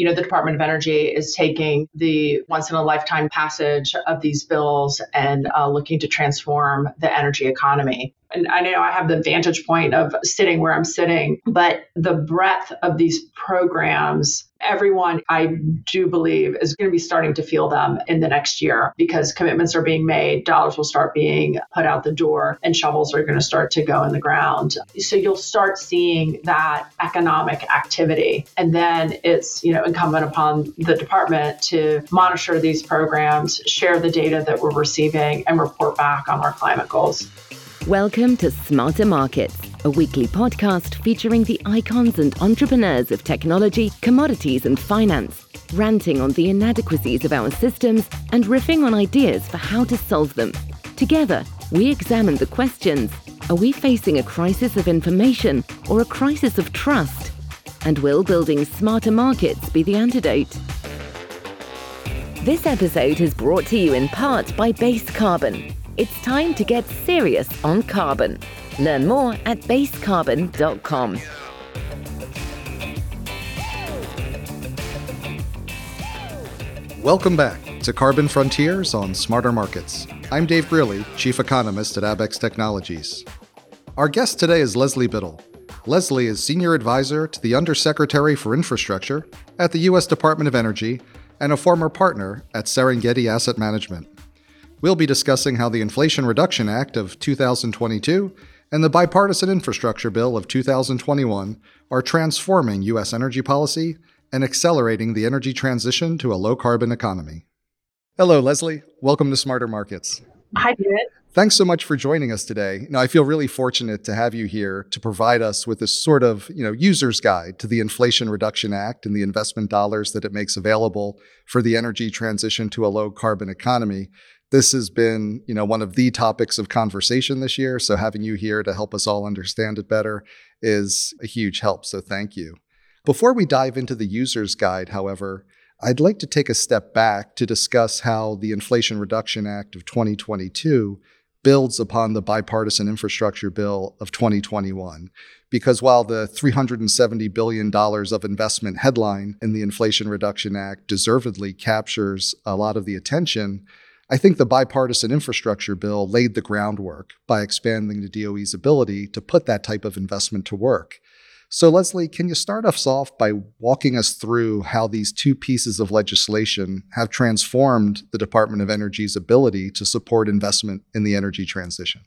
you know, the Department of Energy is taking the once in a lifetime passage of these bills and uh, looking to transform the energy economy. And I know I have the vantage point of sitting where I'm sitting, but the breadth of these programs, everyone I do believe is going to be starting to feel them in the next year because commitments are being made, dollars will start being put out the door, and shovels are going to start to go in the ground. So you'll start seeing that economic activity. And then it's, you know, incumbent upon the department to monitor these programs, share the data that we're receiving, and report back on our climate goals. Welcome to Smarter Markets, a weekly podcast featuring the icons and entrepreneurs of technology, commodities, and finance, ranting on the inadequacies of our systems and riffing on ideas for how to solve them. Together, we examine the questions Are we facing a crisis of information or a crisis of trust? And will building smarter markets be the antidote? This episode is brought to you in part by Base Carbon it's time to get serious on carbon. Learn more at basecarbon.com. Welcome back to Carbon Frontiers on Smarter Markets. I'm Dave Greely, Chief Economist at Abaxx Technologies. Our guest today is Leslie Biddle. Leslie is Senior Advisor to the Undersecretary for Infrastructure at the U.S. Department of Energy and a former partner at Serengeti Asset Management. We'll be discussing how the Inflation Reduction Act of 2022 and the Bipartisan Infrastructure Bill of 2021 are transforming U.S. energy policy and accelerating the energy transition to a low carbon economy. Hello, Leslie. Welcome to Smarter Markets. Hi, David. Thanks so much for joining us today. Now, I feel really fortunate to have you here to provide us with this sort of, you know, user's guide to the Inflation Reduction Act and the investment dollars that it makes available for the energy transition to a low carbon economy this has been, you know, one of the topics of conversation this year. So having you here to help us all understand it better is a huge help. So thank you. Before we dive into the user's guide, however, I'd like to take a step back to discuss how the Inflation Reduction Act of 2022 builds upon the bipartisan infrastructure bill of 2021. Because while the $370 billion of investment headline in the Inflation Reduction Act deservedly captures a lot of the attention, I think the bipartisan infrastructure bill laid the groundwork by expanding the DOE's ability to put that type of investment to work. So, Leslie, can you start us off by walking us through how these two pieces of legislation have transformed the Department of Energy's ability to support investment in the energy transition?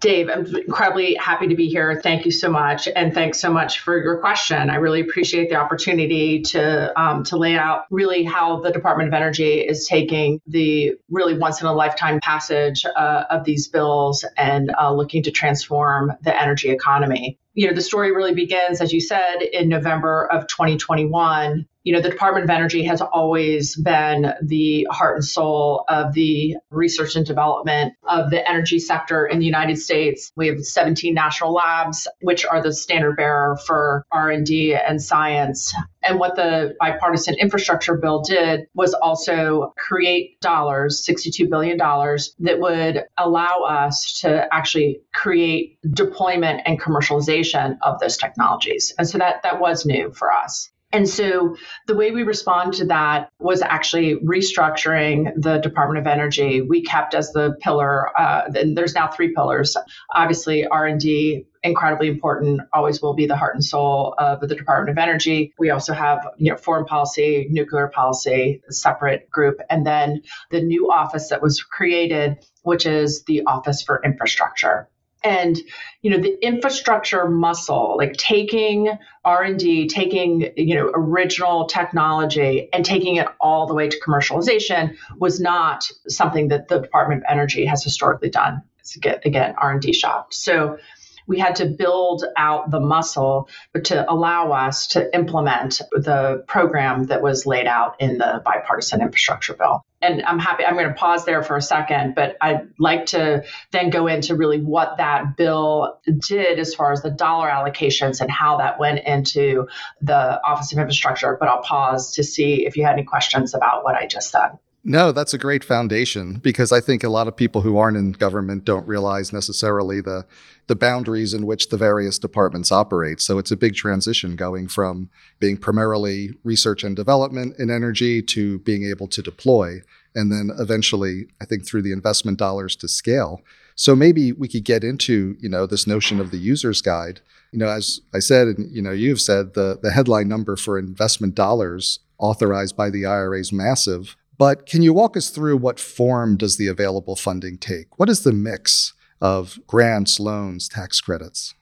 Dave, I'm incredibly happy to be here. Thank you so much, and thanks so much for your question. I really appreciate the opportunity to um, to lay out really how the Department of Energy is taking the really once in a lifetime passage uh, of these bills and uh, looking to transform the energy economy you know, the story really begins, as you said, in November of 2021. You know, the Department of Energy has always been the heart and soul of the research and development of the energy sector in the United States. We have 17 national labs, which are the standard bearer for R&D and science. And what the bipartisan infrastructure bill did was also create dollars, $62 billion, that would allow us to actually create deployment and commercialization of those technologies. And so that that was new for us. And so the way we respond to that was actually restructuring the Department of Energy. We kept as the pillar, uh, there's now three pillars. Obviously, R&D, incredibly important, always will be the heart and soul of the Department of Energy. We also have, you know, foreign policy, nuclear policy, separate group, and then the new office that was created, which is the Office for Infrastructure and you know the infrastructure muscle like taking r&d taking you know original technology and taking it all the way to commercialization was not something that the department of energy has historically done. It's again r&d shop. So we had to build out the muscle to allow us to implement the program that was laid out in the bipartisan infrastructure bill. And I'm happy, I'm going to pause there for a second, but I'd like to then go into really what that bill did as far as the dollar allocations and how that went into the Office of Infrastructure. But I'll pause to see if you had any questions about what I just said. No, that's a great foundation because I think a lot of people who aren't in government don't realize necessarily the the boundaries in which the various departments operate. So it's a big transition going from being primarily research and development in energy to being able to deploy and then eventually I think through the investment dollars to scale. So maybe we could get into, you know, this notion of the user's guide. You know, as I said and you know, you've said the the headline number for investment dollars authorized by the IRA is massive. But can you walk us through what form does the available funding take? What is the mix of grants, loans, tax credits?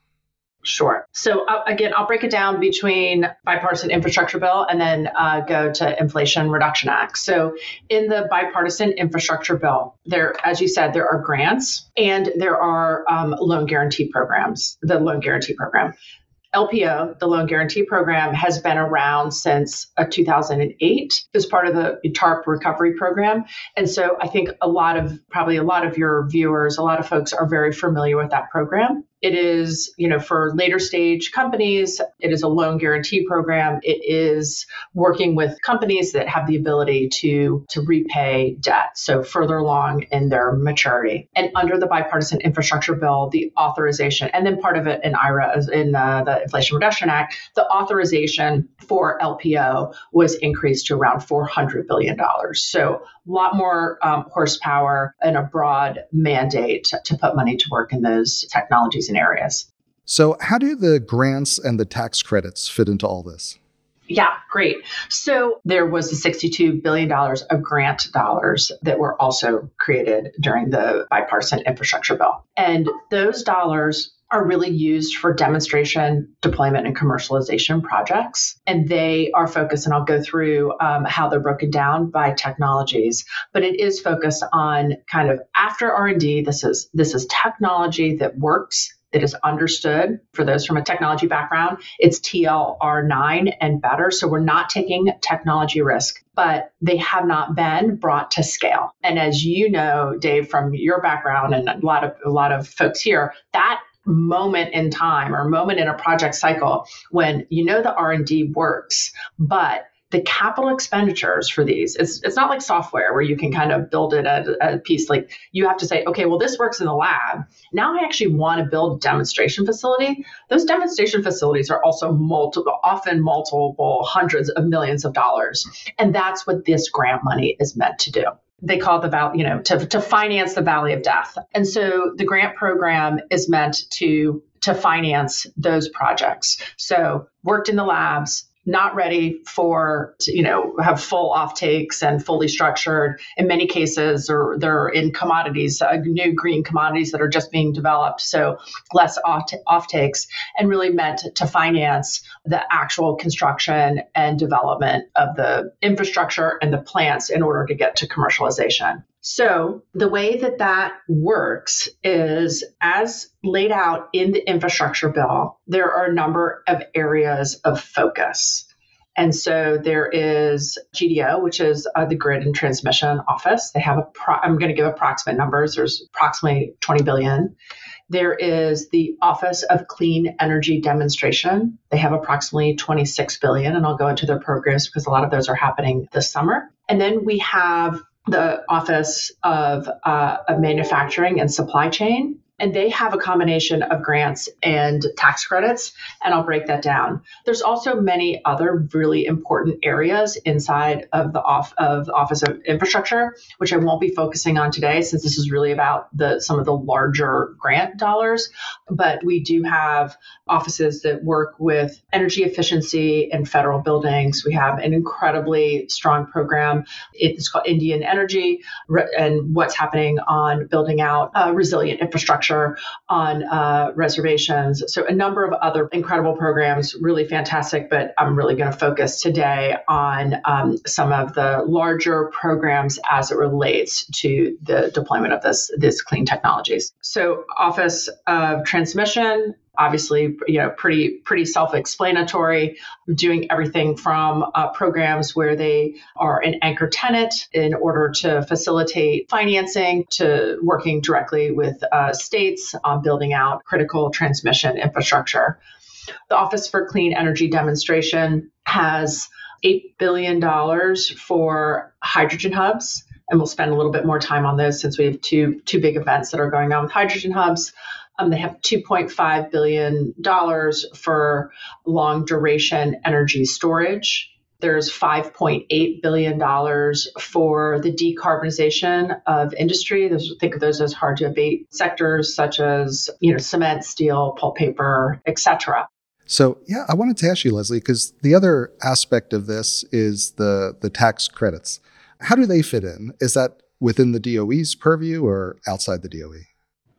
Sure. So uh, again, I'll break it down between bipartisan infrastructure bill and then uh, go to Inflation Reduction Act. So in the bipartisan infrastructure bill, there, as you said, there are grants and there are um, loan guarantee programs. The loan guarantee program. LPO, the Loan Guarantee Program, has been around since uh, 2008 as part of the TARP recovery program. And so I think a lot of, probably a lot of your viewers, a lot of folks are very familiar with that program. It is, you know, for later stage companies, it is a loan guarantee program. It is working with companies that have the ability to, to repay debt, so further along in their maturity. And under the bipartisan infrastructure bill, the authorization, and then part of it in IRA, in the Inflation Reduction Act, the authorization for LPO was increased to around $400 billion. So a lot more um, horsepower and a broad mandate to put money to work in those technologies and areas. So, how do the grants and the tax credits fit into all this? Yeah, great. So there was the $62 billion of grant dollars that were also created during the bipartisan infrastructure bill. And those dollars are really used for demonstration, deployment, and commercialization projects. And they are focused, and I'll go through um, how they're broken down by technologies. But it is focused on kind of after R&D. This is this is technology that works that is understood for those from a technology background. It's TLR9 and better. So we're not taking technology risk, but they have not been brought to scale. And as you know, Dave, from your background and a lot of a lot of folks here, that moment in time or moment in a project cycle when you know the r&d works but the capital expenditures for these it's, it's not like software where you can kind of build it at a piece. Like you have to say okay well this works in the lab. Now i actually want to build a demonstration facility. Those demonstration facilities are also multiple often multiple hundreds of millions of dollars. And that's what this grant money is meant to do. They call the valley, you know, to, to finance the valley of death. And so the grant program is meant to to finance those projects. So worked in the labs, not ready for to, you know have full off takes and fully structured. In many cases or they're in commodities uh, new green commodities that are just being developed. So less off takes and really meant to finance the actual construction and development of the infrastructure and the plants in order to get to commercialization so, the way that that works is as laid out in the infrastructure bill, there are a number of areas of focus. And so there is GDO, which is uh, the Grid and Transmission Office. They have a, pro- I'm going to give approximate numbers. There's approximately 20 billion. There is the Office of Clean Energy Demonstration. They have approximately 26 billion, and I'll go into their programs because a lot of those are happening this summer. And then we have the Office of, uh, of Manufacturing and Supply Chain, and they have a combination of grants and tax credits and i'll break that down. There's also many other really important areas inside of the off of office of infrastructure which i won't be focusing on today since this is really about the some of the larger grant dollars. But we do have offices that work with energy efficiency in federal buildings. We have an incredibly strong program. It's called indian energy and what's happening on building out uh, resilient infrastructure on uh, reservations. So, a number of other incredible programs, really fantastic. But I'm really going to focus today on um, some of the larger programs as it relates to the deployment of this, this clean technologies. So, Office of Transmission, obviously you know pretty pretty self-explanatory doing everything from uh, programs where they are an anchor tenant in order to facilitate financing to working directly with uh, states on building out critical transmission infrastructure the office for clean energy demonstration has $8 billion for hydrogen hubs and we'll spend a little bit more time on those since we have two two big events that are going on with hydrogen hubs. Um, they have 2.5 billion dollars for long duration energy storage. There's $5.8 billion for the decarbonization of industry. Those, think of those as hard to abate sectors such as, you know, cement, steel, pulp paper, etc. So yeah, I wanted to ask you, Leslie, because the other aspect of this is the the tax credits. How do they fit in? Is that within the DOE's purview or outside the DOE?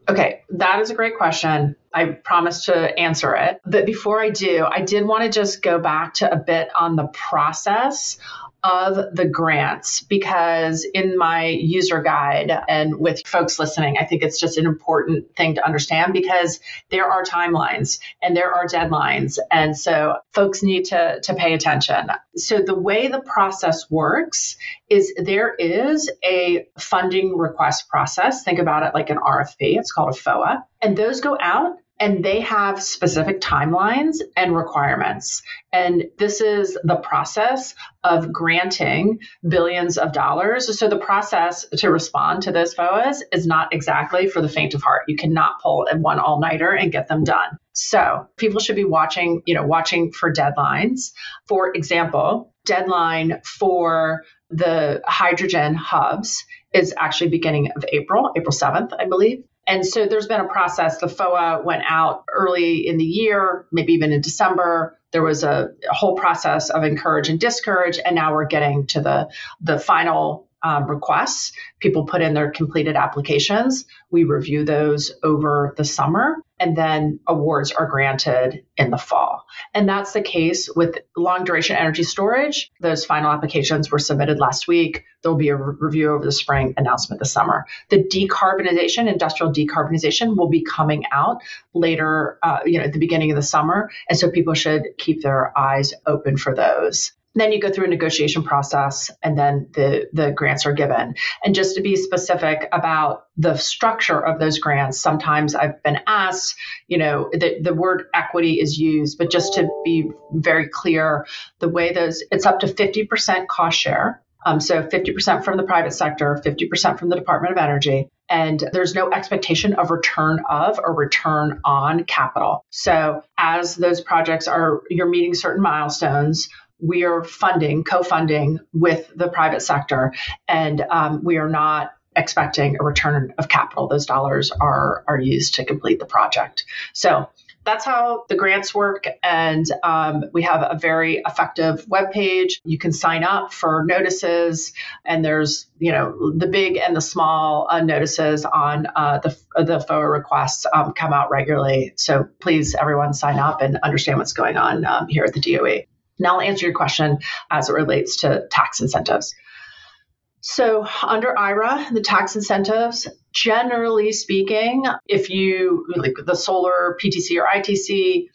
Okay, that is a great question. I promise to answer it. But before I do, I did want to just go back to a bit on the process of the grants because in my user guide and with folks listening, I think it's just an important thing to understand because there are timelines and there are deadlines. And so folks need to, to pay attention. So the way the process works is there is a funding request process. Think about it like an RFP. It's called a FOA. And those go out and they have specific timelines and requirements. And this is the process of granting billions of dollars. So the process to respond to those FOAs is not exactly for the faint of heart. You cannot pull one all-nighter and get them done. So people should be watching, you know, watching for deadlines. For example, deadline for the hydrogen hubs is actually beginning of April, April 7th, I believe. And so there's been a process. The FOA went out early in the year, maybe even in December. There was a, a whole process of encourage and discourage, and now we're getting to the the final um, requests. People put in their completed applications. We review those over the summer, and then awards are granted in the fall. And that's the case with long duration energy storage. Those final applications were submitted last week. There'll be a re- review over the spring, announcement this summer. The decarbonization, industrial decarbonization, will be coming out later, uh, you know, at the beginning of the summer. And so people should keep their eyes open for those. Then you go through a negotiation process and then the, the grants are given. And just to be specific about the structure of those grants, sometimes I've been asked, you know, the, the word equity is used, but just to be very clear, the way those, it's up to 50% cost share. Um, so 50% from the private sector, 50% from the Department of Energy, and there's no expectation of return of or return on capital. So as those projects are, you're meeting certain milestones, we are funding, co-funding with the private sector, and um, we are not expecting a return of capital. Those dollars are are used to complete the project. So that's how the grants work. And um, we have a very effective web page. You can sign up for notices, and there's you know the big and the small uh, notices on uh, the the FOA requests um, come out regularly. So please, everyone, sign up and understand what's going on um, here at the DOE. Now I'll answer your question as it relates to tax incentives. So, under IRA, the tax incentives, generally speaking, if you like the solar PTC or ITC,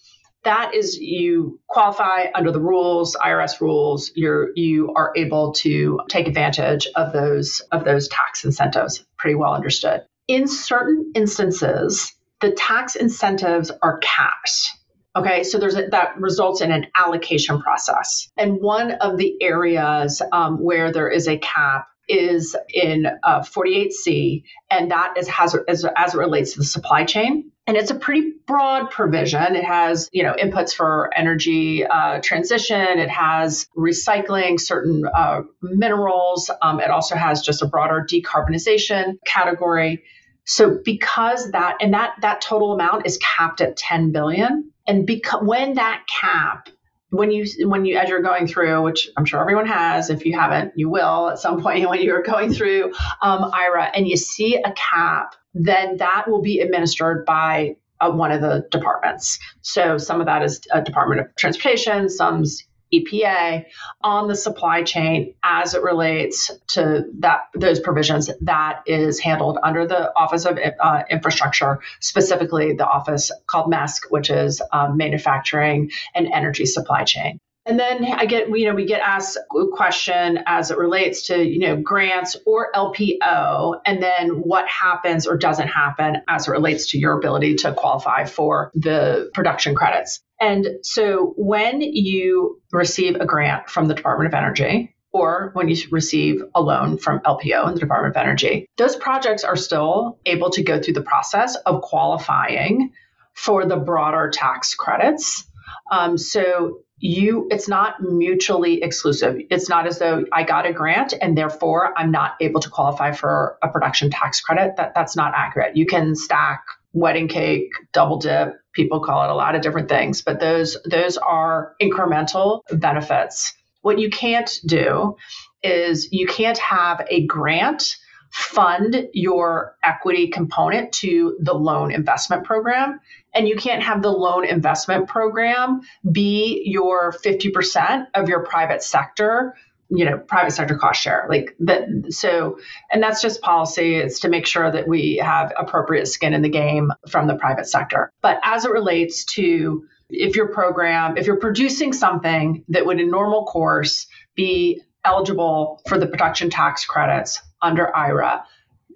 that is you qualify under the rules, IRS rules, you're you are able to take advantage of those of those tax incentives. Pretty well understood. In certain instances, the tax incentives are capped. Okay, so there's a, that results in an allocation process. And one of the areas um, where there is a cap is in uh, 48C, and that is has, as, as it relates to the supply chain. And it's a pretty broad provision. It has, you know, inputs for energy uh, transition. It has recycling certain uh, minerals. Um, it also has just a broader decarbonization category. So because that and that that total amount is capped at 10 billion, and because when that cap when you when you as you're going through which i'm sure everyone has if you haven't you will at some point when you're going through um, ira and you see a cap then that will be administered by uh, one of the departments. So some of that is a department of transportation some's EPA on the supply chain as it relates to that those provisions that is handled under the Office of uh, Infrastructure, specifically the office called MESC, which is um, Manufacturing and Energy Supply Chain. And then I get, you know, we get asked a question as it relates to, you know, grants or LPO, and then what happens or doesn't happen as it relates to your ability to qualify for the production credits. And so when you receive a grant from the Department of Energy, or when you receive a loan from LPO and the Department of Energy. Those projects are still able to go through the process of qualifying for the broader tax credits. Um, so you it's not mutually exclusive it's not as though i got a grant and therefore i'm not able to qualify for a production tax credit that that's not accurate you can stack wedding cake double dip people call it a lot of different things but those those are incremental benefits. What you can't do is you can't have a grant fund your equity component to the loan investment program and you can't have the loan investment program be your 50% of your private sector you know private sector cost share. Like that so and that's just policy it's to make sure that we have appropriate skin in the game from the private sector. But as it relates to if your program if you're producing something that would in normal course be eligible for the production tax credits under IRA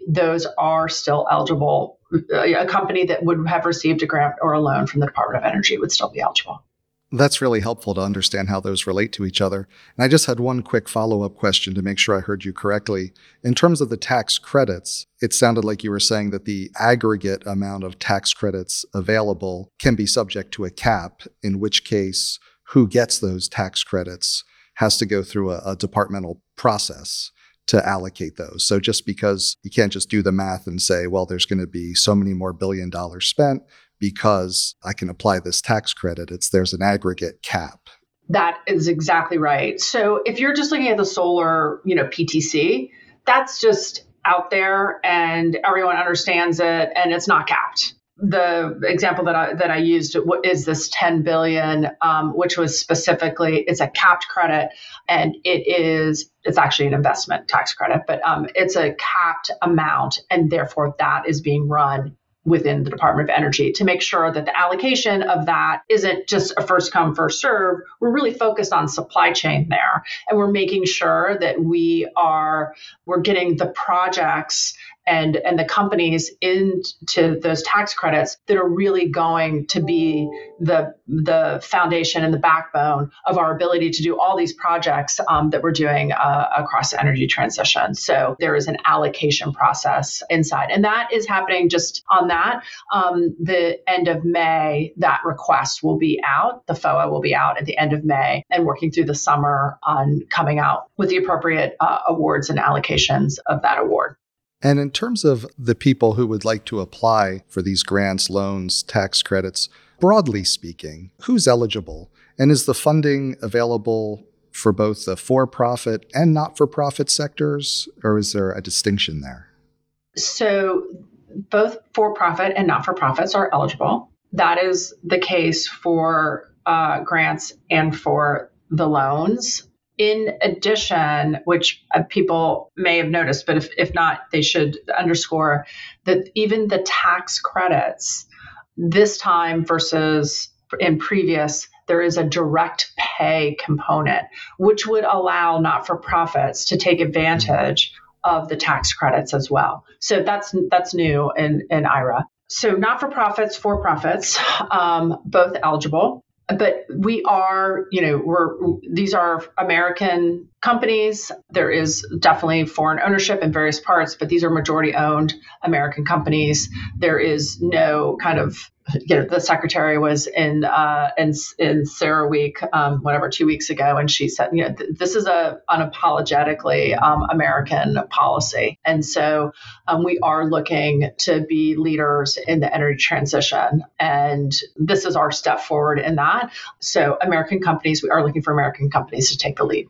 those are still eligible. A company that would have received a grant or a loan from the Department of Energy would still be eligible. That's really helpful to understand how those relate to each other. And I just had one quick follow up question to make sure I heard you correctly. In terms of the tax credits, it sounded like you were saying that the aggregate amount of tax credits available can be subject to a cap, in which case, who gets those tax credits has to go through a, a departmental process to allocate those. So just because you can't just do the math and say, well, there's going to be so many more billion dollars spent because I can apply this tax credit, it's there's an aggregate cap. That is exactly right. So if you're just looking at the solar, you know, PTC, that's just out there and everyone understands it and it's not capped the example that I that I used is this 10 billion, um, which was specifically it's a capped credit, and it is it's actually an investment tax credit, but um, it's a capped amount, and therefore that is being run within the Department of Energy to make sure that the allocation of that isn't just a first come, first serve. We're really focused on supply chain there. And we're making sure that we are we're getting the projects and and the companies into those tax credits that are really going to be the the foundation and the backbone of our ability to do all these projects um, that we're doing uh, across the energy transition. So there is an allocation process inside, and that is happening just on that. Um, the end of May, that request will be out. The FOA will be out at the end of May, and working through the summer on coming out with the appropriate uh, awards and allocations of that award. And in terms of the people who would like to apply for these grants, loans, tax credits, broadly speaking, who's eligible? And is the funding available for both the for profit and not for profit sectors, or is there a distinction there? So, both for profit and not for profits are eligible. That is the case for uh, grants and for the loans. In addition, which uh, people may have noticed, but if, if not, they should underscore that even the tax credits this time versus in previous, there is a direct pay component, which would allow not for profits to take advantage of the tax credits as well. So that's that's new in, in IRA. So not for profits, for profits, um, both eligible but we are, you know, we're these are American companies. There is definitely foreign ownership in various parts, but these are majority owned American companies. There is no kind of you know, the secretary was in uh, in in CERAWeek, um, whatever, two weeks ago, and she said, you know, th- this is a unapologetically um, American policy, and so um, we are looking to be leaders in the energy transition, and this is our step forward in that. So, American companies, we are looking for American companies to take the lead.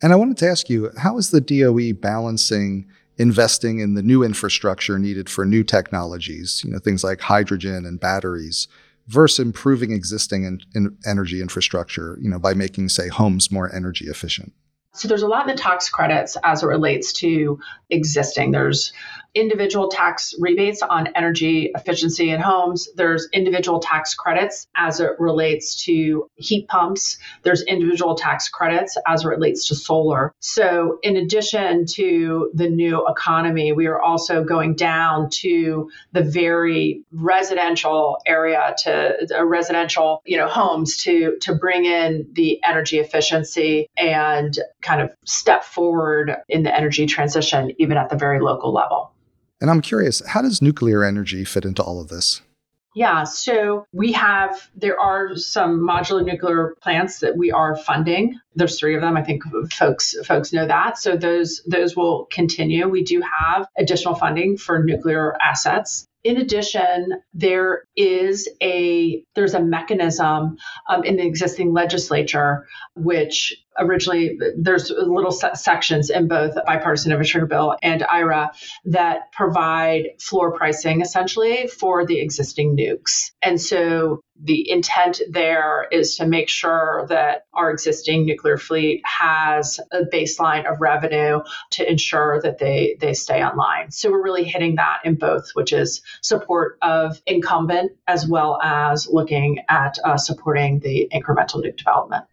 And I wanted to ask you, how is the DOE balancing? investing in the new infrastructure needed for new technologies, you know, things like hydrogen and batteries, versus improving existing in, in energy infrastructure, you know, by making, say, homes more energy efficient? So there's a lot in the tax credits as it relates to existing. There's individual tax rebates on energy efficiency in homes. There's individual tax credits as it relates to heat pumps. There's individual tax credits as it relates to solar. So, in addition to the new economy, we are also going down to the very residential area to a residential, you know, homes to to bring in the energy efficiency and kind of step forward in the energy transition, even at the very local level. And I'm curious, how does nuclear energy fit into all of this? Yeah, so we have, there are some modular nuclear plants that we are funding. There's three of them. I think folks folks know that. So those those will continue. We do have additional funding for nuclear assets. In addition, there is a there's a mechanism um, in the existing legislature which originally there's little sections in both bipartisan infrastructure bill and IRA that provide floor pricing essentially for the existing nukes. And so the intent there is to make sure that our existing nuclear fleet has a baseline of revenue to ensure that they they stay online. So we're really hitting that in both, which is support of incumbent as well as looking at uh, supporting the incremental nuke development.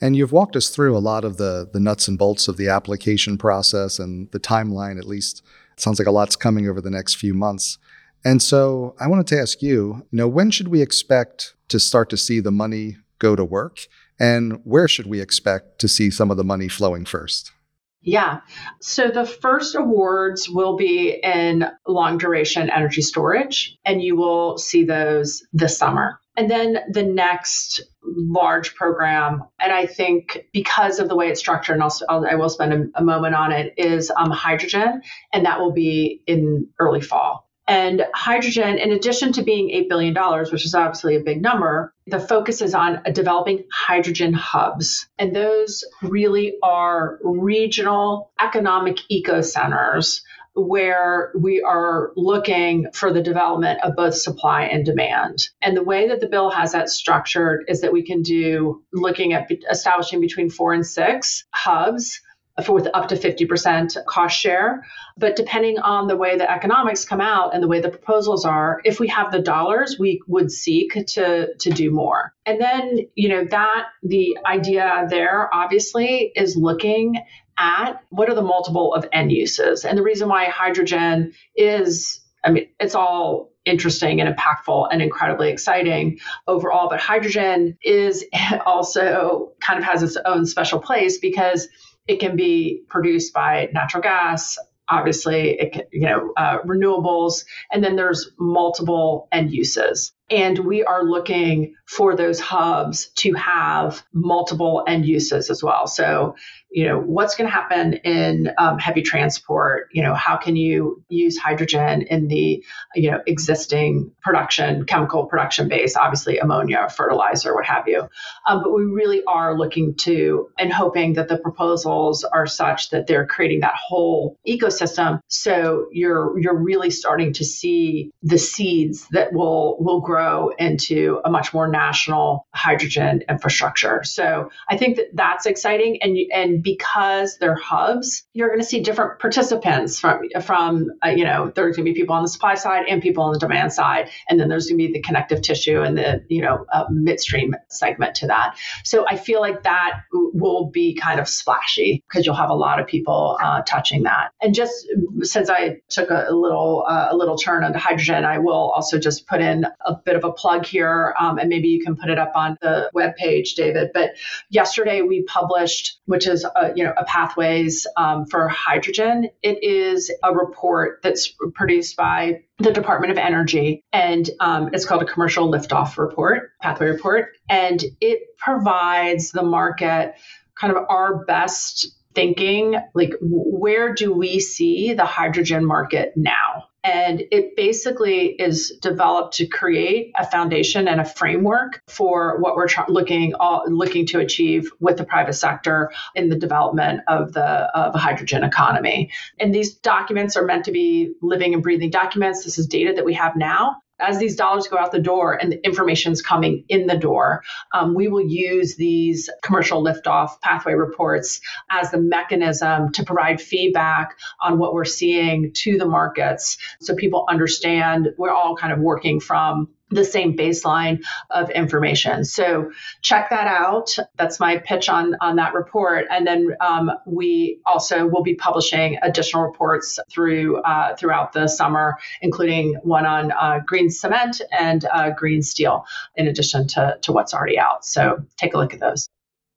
And you've walked us through a lot of the the nuts and bolts of the application process and the timeline. At least it sounds like a lot's coming over the next few months. And so I wanted to ask you, you know, when should we expect to start to see the money go to work? And where should we expect to see some of the money flowing first? Yeah. So the first awards will be in long duration energy storage, and you will see those this summer. And then the next large program, and I think because of the way it's structured, and I'll, I'll I will spend a, a, moment on it, is um, hydrogen, and that will be in early fall. And hydrogen, in addition to being $8 billion, which is obviously a big number, the focus is on developing hydrogen hubs. And those really are regional economic eco centers where we are looking for the development of both supply and demand. And the way that the bill has that structured is that we can do looking at establishing between four and six hubs for with up to 50% cost share. But depending on the way the economics come out and the way the proposals are, if we have the dollars, we would seek to, to do more. And then, you know, that the idea there obviously is looking at what are the multiple of end uses. And the reason why hydrogen is, I mean, it's all interesting and impactful and incredibly exciting overall. But hydrogen is also kind of has its own special place because it can be produced by natural gas, obviously, it, you know, uh, renewables, and then there's multiple end uses. And we are looking for those hubs to have multiple end uses as well. So, you know, what's going to happen in um, heavy transport? You know, how can you use hydrogen in the, you know, existing production, chemical production base, obviously ammonia, fertilizer, what have you. Um, but we really are looking to and hoping that the proposals are such that they're creating that whole ecosystem. So you're you're really starting to see the seeds that will will grow grow into a much more national hydrogen infrastructure. So I think that that's exciting. And, and because they're hubs, you're going to see different participants from, from uh, you know, there's going to be people on the supply side and people on the demand side. And then there's going to be the connective tissue and the, you know, uh, midstream segment to that. So I feel like that will be kind of splashy because you'll have a lot of people uh, touching that. And just since I took a, little, uh, a little turn onto hydrogen, I will also just put in a bit of a plug here, um, and maybe you can put it up on the web page, David. But yesterday we published, which is a, you know a pathways um, for hydrogen. It is a report that's produced by the Department of Energy, and um, it's called a Commercial Liftoff Report, Pathway Report, and it provides the market kind of our best thinking like where do we see the hydrogen market now and it basically is developed to create a foundation and a framework for what we're looking all, looking to achieve with the private sector in the development of the of a hydrogen economy. And these documents are meant to be living and breathing documents. This is data that we have now, as these dollars go out the door and the information's coming in the door, um, we will use these commercial liftoff pathway reports as the mechanism to provide feedback on what we're seeing to the markets so people understand we're all kind of working from the same baseline of information. So check that out. That's my pitch on on that report. And then um, we also will be publishing additional reports through uh, throughout the summer, including one on uh, green cement and uh, green steel, in addition to to what's already out. So take a look at those.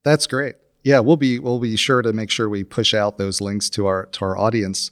That's great. Yeah, we'll be we'll be sure to make sure we push out those links to our to our audience.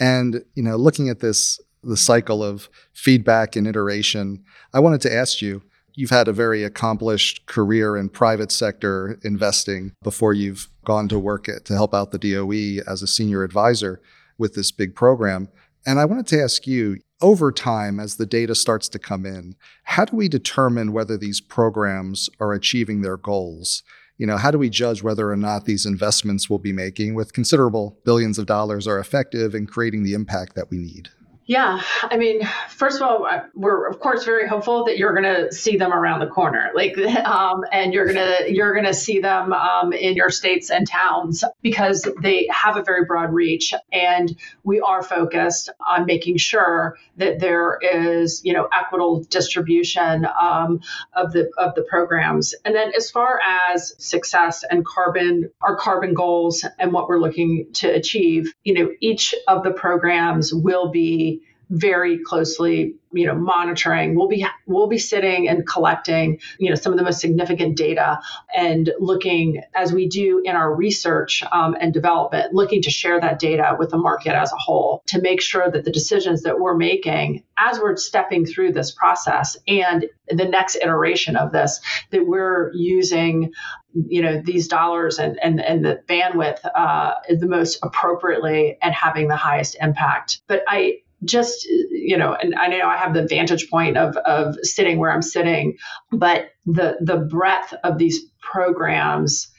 And you know, looking at this the cycle of feedback and iteration, I wanted to ask you you've had a very accomplished career in private sector investing before you've gone to work at, to help out the DOE as a senior advisor with this big program. And I wanted to ask you over time, as the data starts to come in, how do we determine whether these programs are achieving their goals? You know, how do we judge whether or not these investments we'll be making with considerable billions of dollars are effective in creating the impact that we need? Yeah, I mean, first of all, we're of course very hopeful that you're going to see them around the corner, like, um, and you're gonna you're gonna see them um, in your states and towns because they have a very broad reach, and we are focused on making sure that there is you know equitable distribution um, of the of the programs, and then as far as success and carbon, our carbon goals and what we're looking to achieve, you know, each of the programs will be very closely you know monitoring. We'll be we'll be sitting and collecting you know some of the most significant data and looking as we do in our research um, and development looking to share that data with the market as a whole to make sure that the decisions that we're making as we're stepping through this process and the next iteration of this that we're using you know these dollars and and, and the bandwidth uh, the most appropriately and having the highest impact. But i just you know and i know i have the vantage point of of sitting where i'm sitting but the the breadth of these programs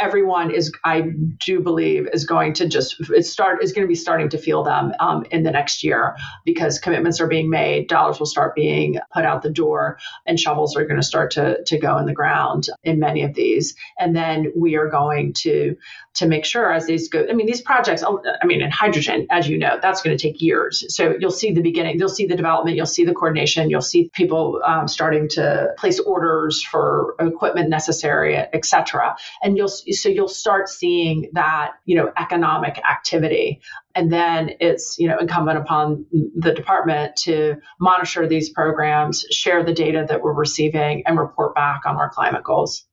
everyone is i do believe is going to just start is going to be starting to feel them um, in the next year because commitments are being made dollars will start being put out the door and shovels are going to start to, to go in the ground in many of these. And then we are going to to make sure as these go i mean these projects oh, i mean in hydrogen as you know that's going to take years. So you'll see the beginning you'll see the development you'll see the coordination you'll see people um, starting to place orders for equipment necessary et cetera. and you'll so you'll start seeing that you know economic activity. And then it's you know incumbent upon the department to monitor these programs share the data that we're receiving and report back on our climate goals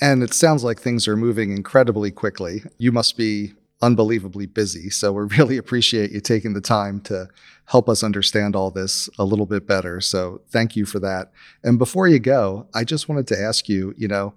and it sounds like things are moving incredibly quickly. You must be unbelievably busy. So we really appreciate you taking the time to help us understand all this a little bit better. So thank you for that. And before you go, I just wanted to ask you, you know,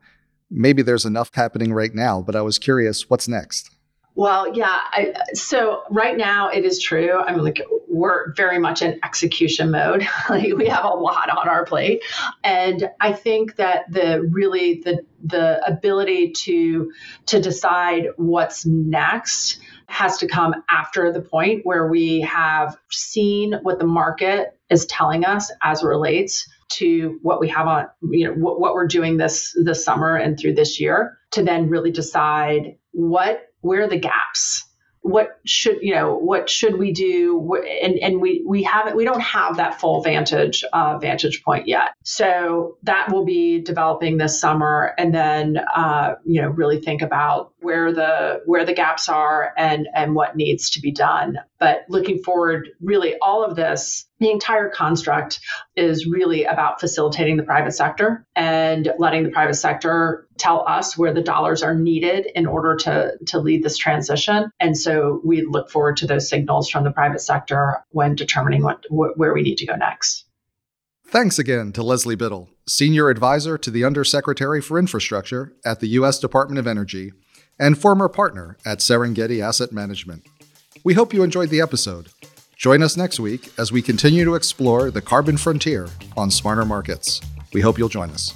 maybe there's enough happening right now, but I was curious, what's next? Well, yeah. I, so right now it is true. I'm like we're very much in execution mode. like we have a lot on our plate, and I think that the really the the ability to to decide what's next has to come after the point where we have seen what the market is telling us as it relates to what we have on you know what, what we're doing this this summer and through this year to then really decide what where are the gaps? What should you know what should we do? And and we we haven't we don't have that full vantage uh, vantage point yet. So that will be developing this summer and then uh, you know really think about where the where the gaps are and and what needs to be done but looking forward really all of this the entire construct is really about facilitating the private sector and letting the private sector tell us where the dollars are needed in order to, to lead this transition. And so we look forward to those signals from the private sector when determining what, wh- where we need to go next. Thanks again to Leslie Biddle, Senior Advisor to the Undersecretary for Infrastructure at the U.S. Department of Energy and former partner at Serengeti Asset Management. We hope you enjoyed the episode. Join us next week as we continue to explore the carbon frontier on smarter markets. We hope you'll join us.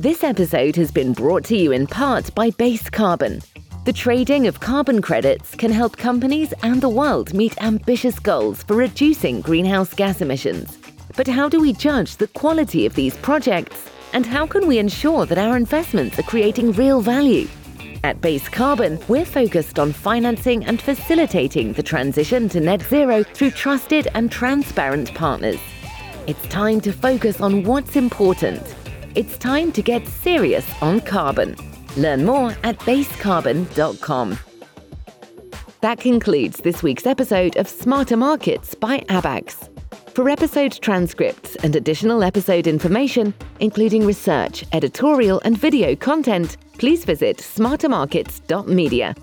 This episode has been brought to you in part by Base Carbon. The trading of carbon credits can help companies and the world meet ambitious goals for reducing greenhouse gas emissions. But how do we judge the quality of these projects? And how can we ensure that our investments are creating real value? At Base Carbon, we're focused on financing and facilitating the transition to net zero through trusted and transparent partners. It's time to focus on what's important. It's time to get serious on carbon. Learn more at basecarbon.com. That concludes this week's episode of Smarter Markets by Abaxx. For episode transcripts and additional episode information, including research, editorial, and video content, please visit smartermarkets.media.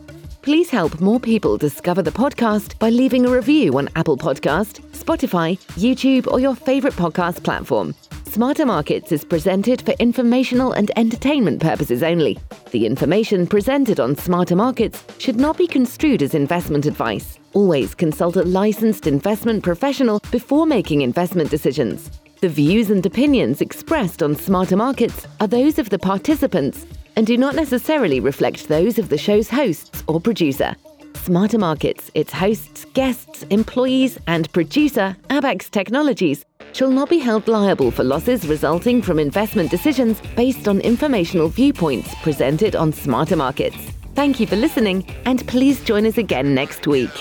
Please help more people discover the podcast by leaving a review on Apple Podcast, Spotify, YouTube, or your favorite podcast platform. Smarter Markets is presented for informational and entertainment purposes only. The information presented on Smarter Markets should not be construed as investment advice. Always consult a licensed investment professional before making investment decisions. The views and opinions expressed on Smarter Markets are those of the participants and do not necessarily reflect those of the show's hosts or producer. Smarter Markets, its hosts, guests, employees, and producer, Abaxx Technologies, shall not be held liable for losses resulting from investment decisions based on informational viewpoints presented on Smarter Markets. Thank you for listening, and please join us again next week.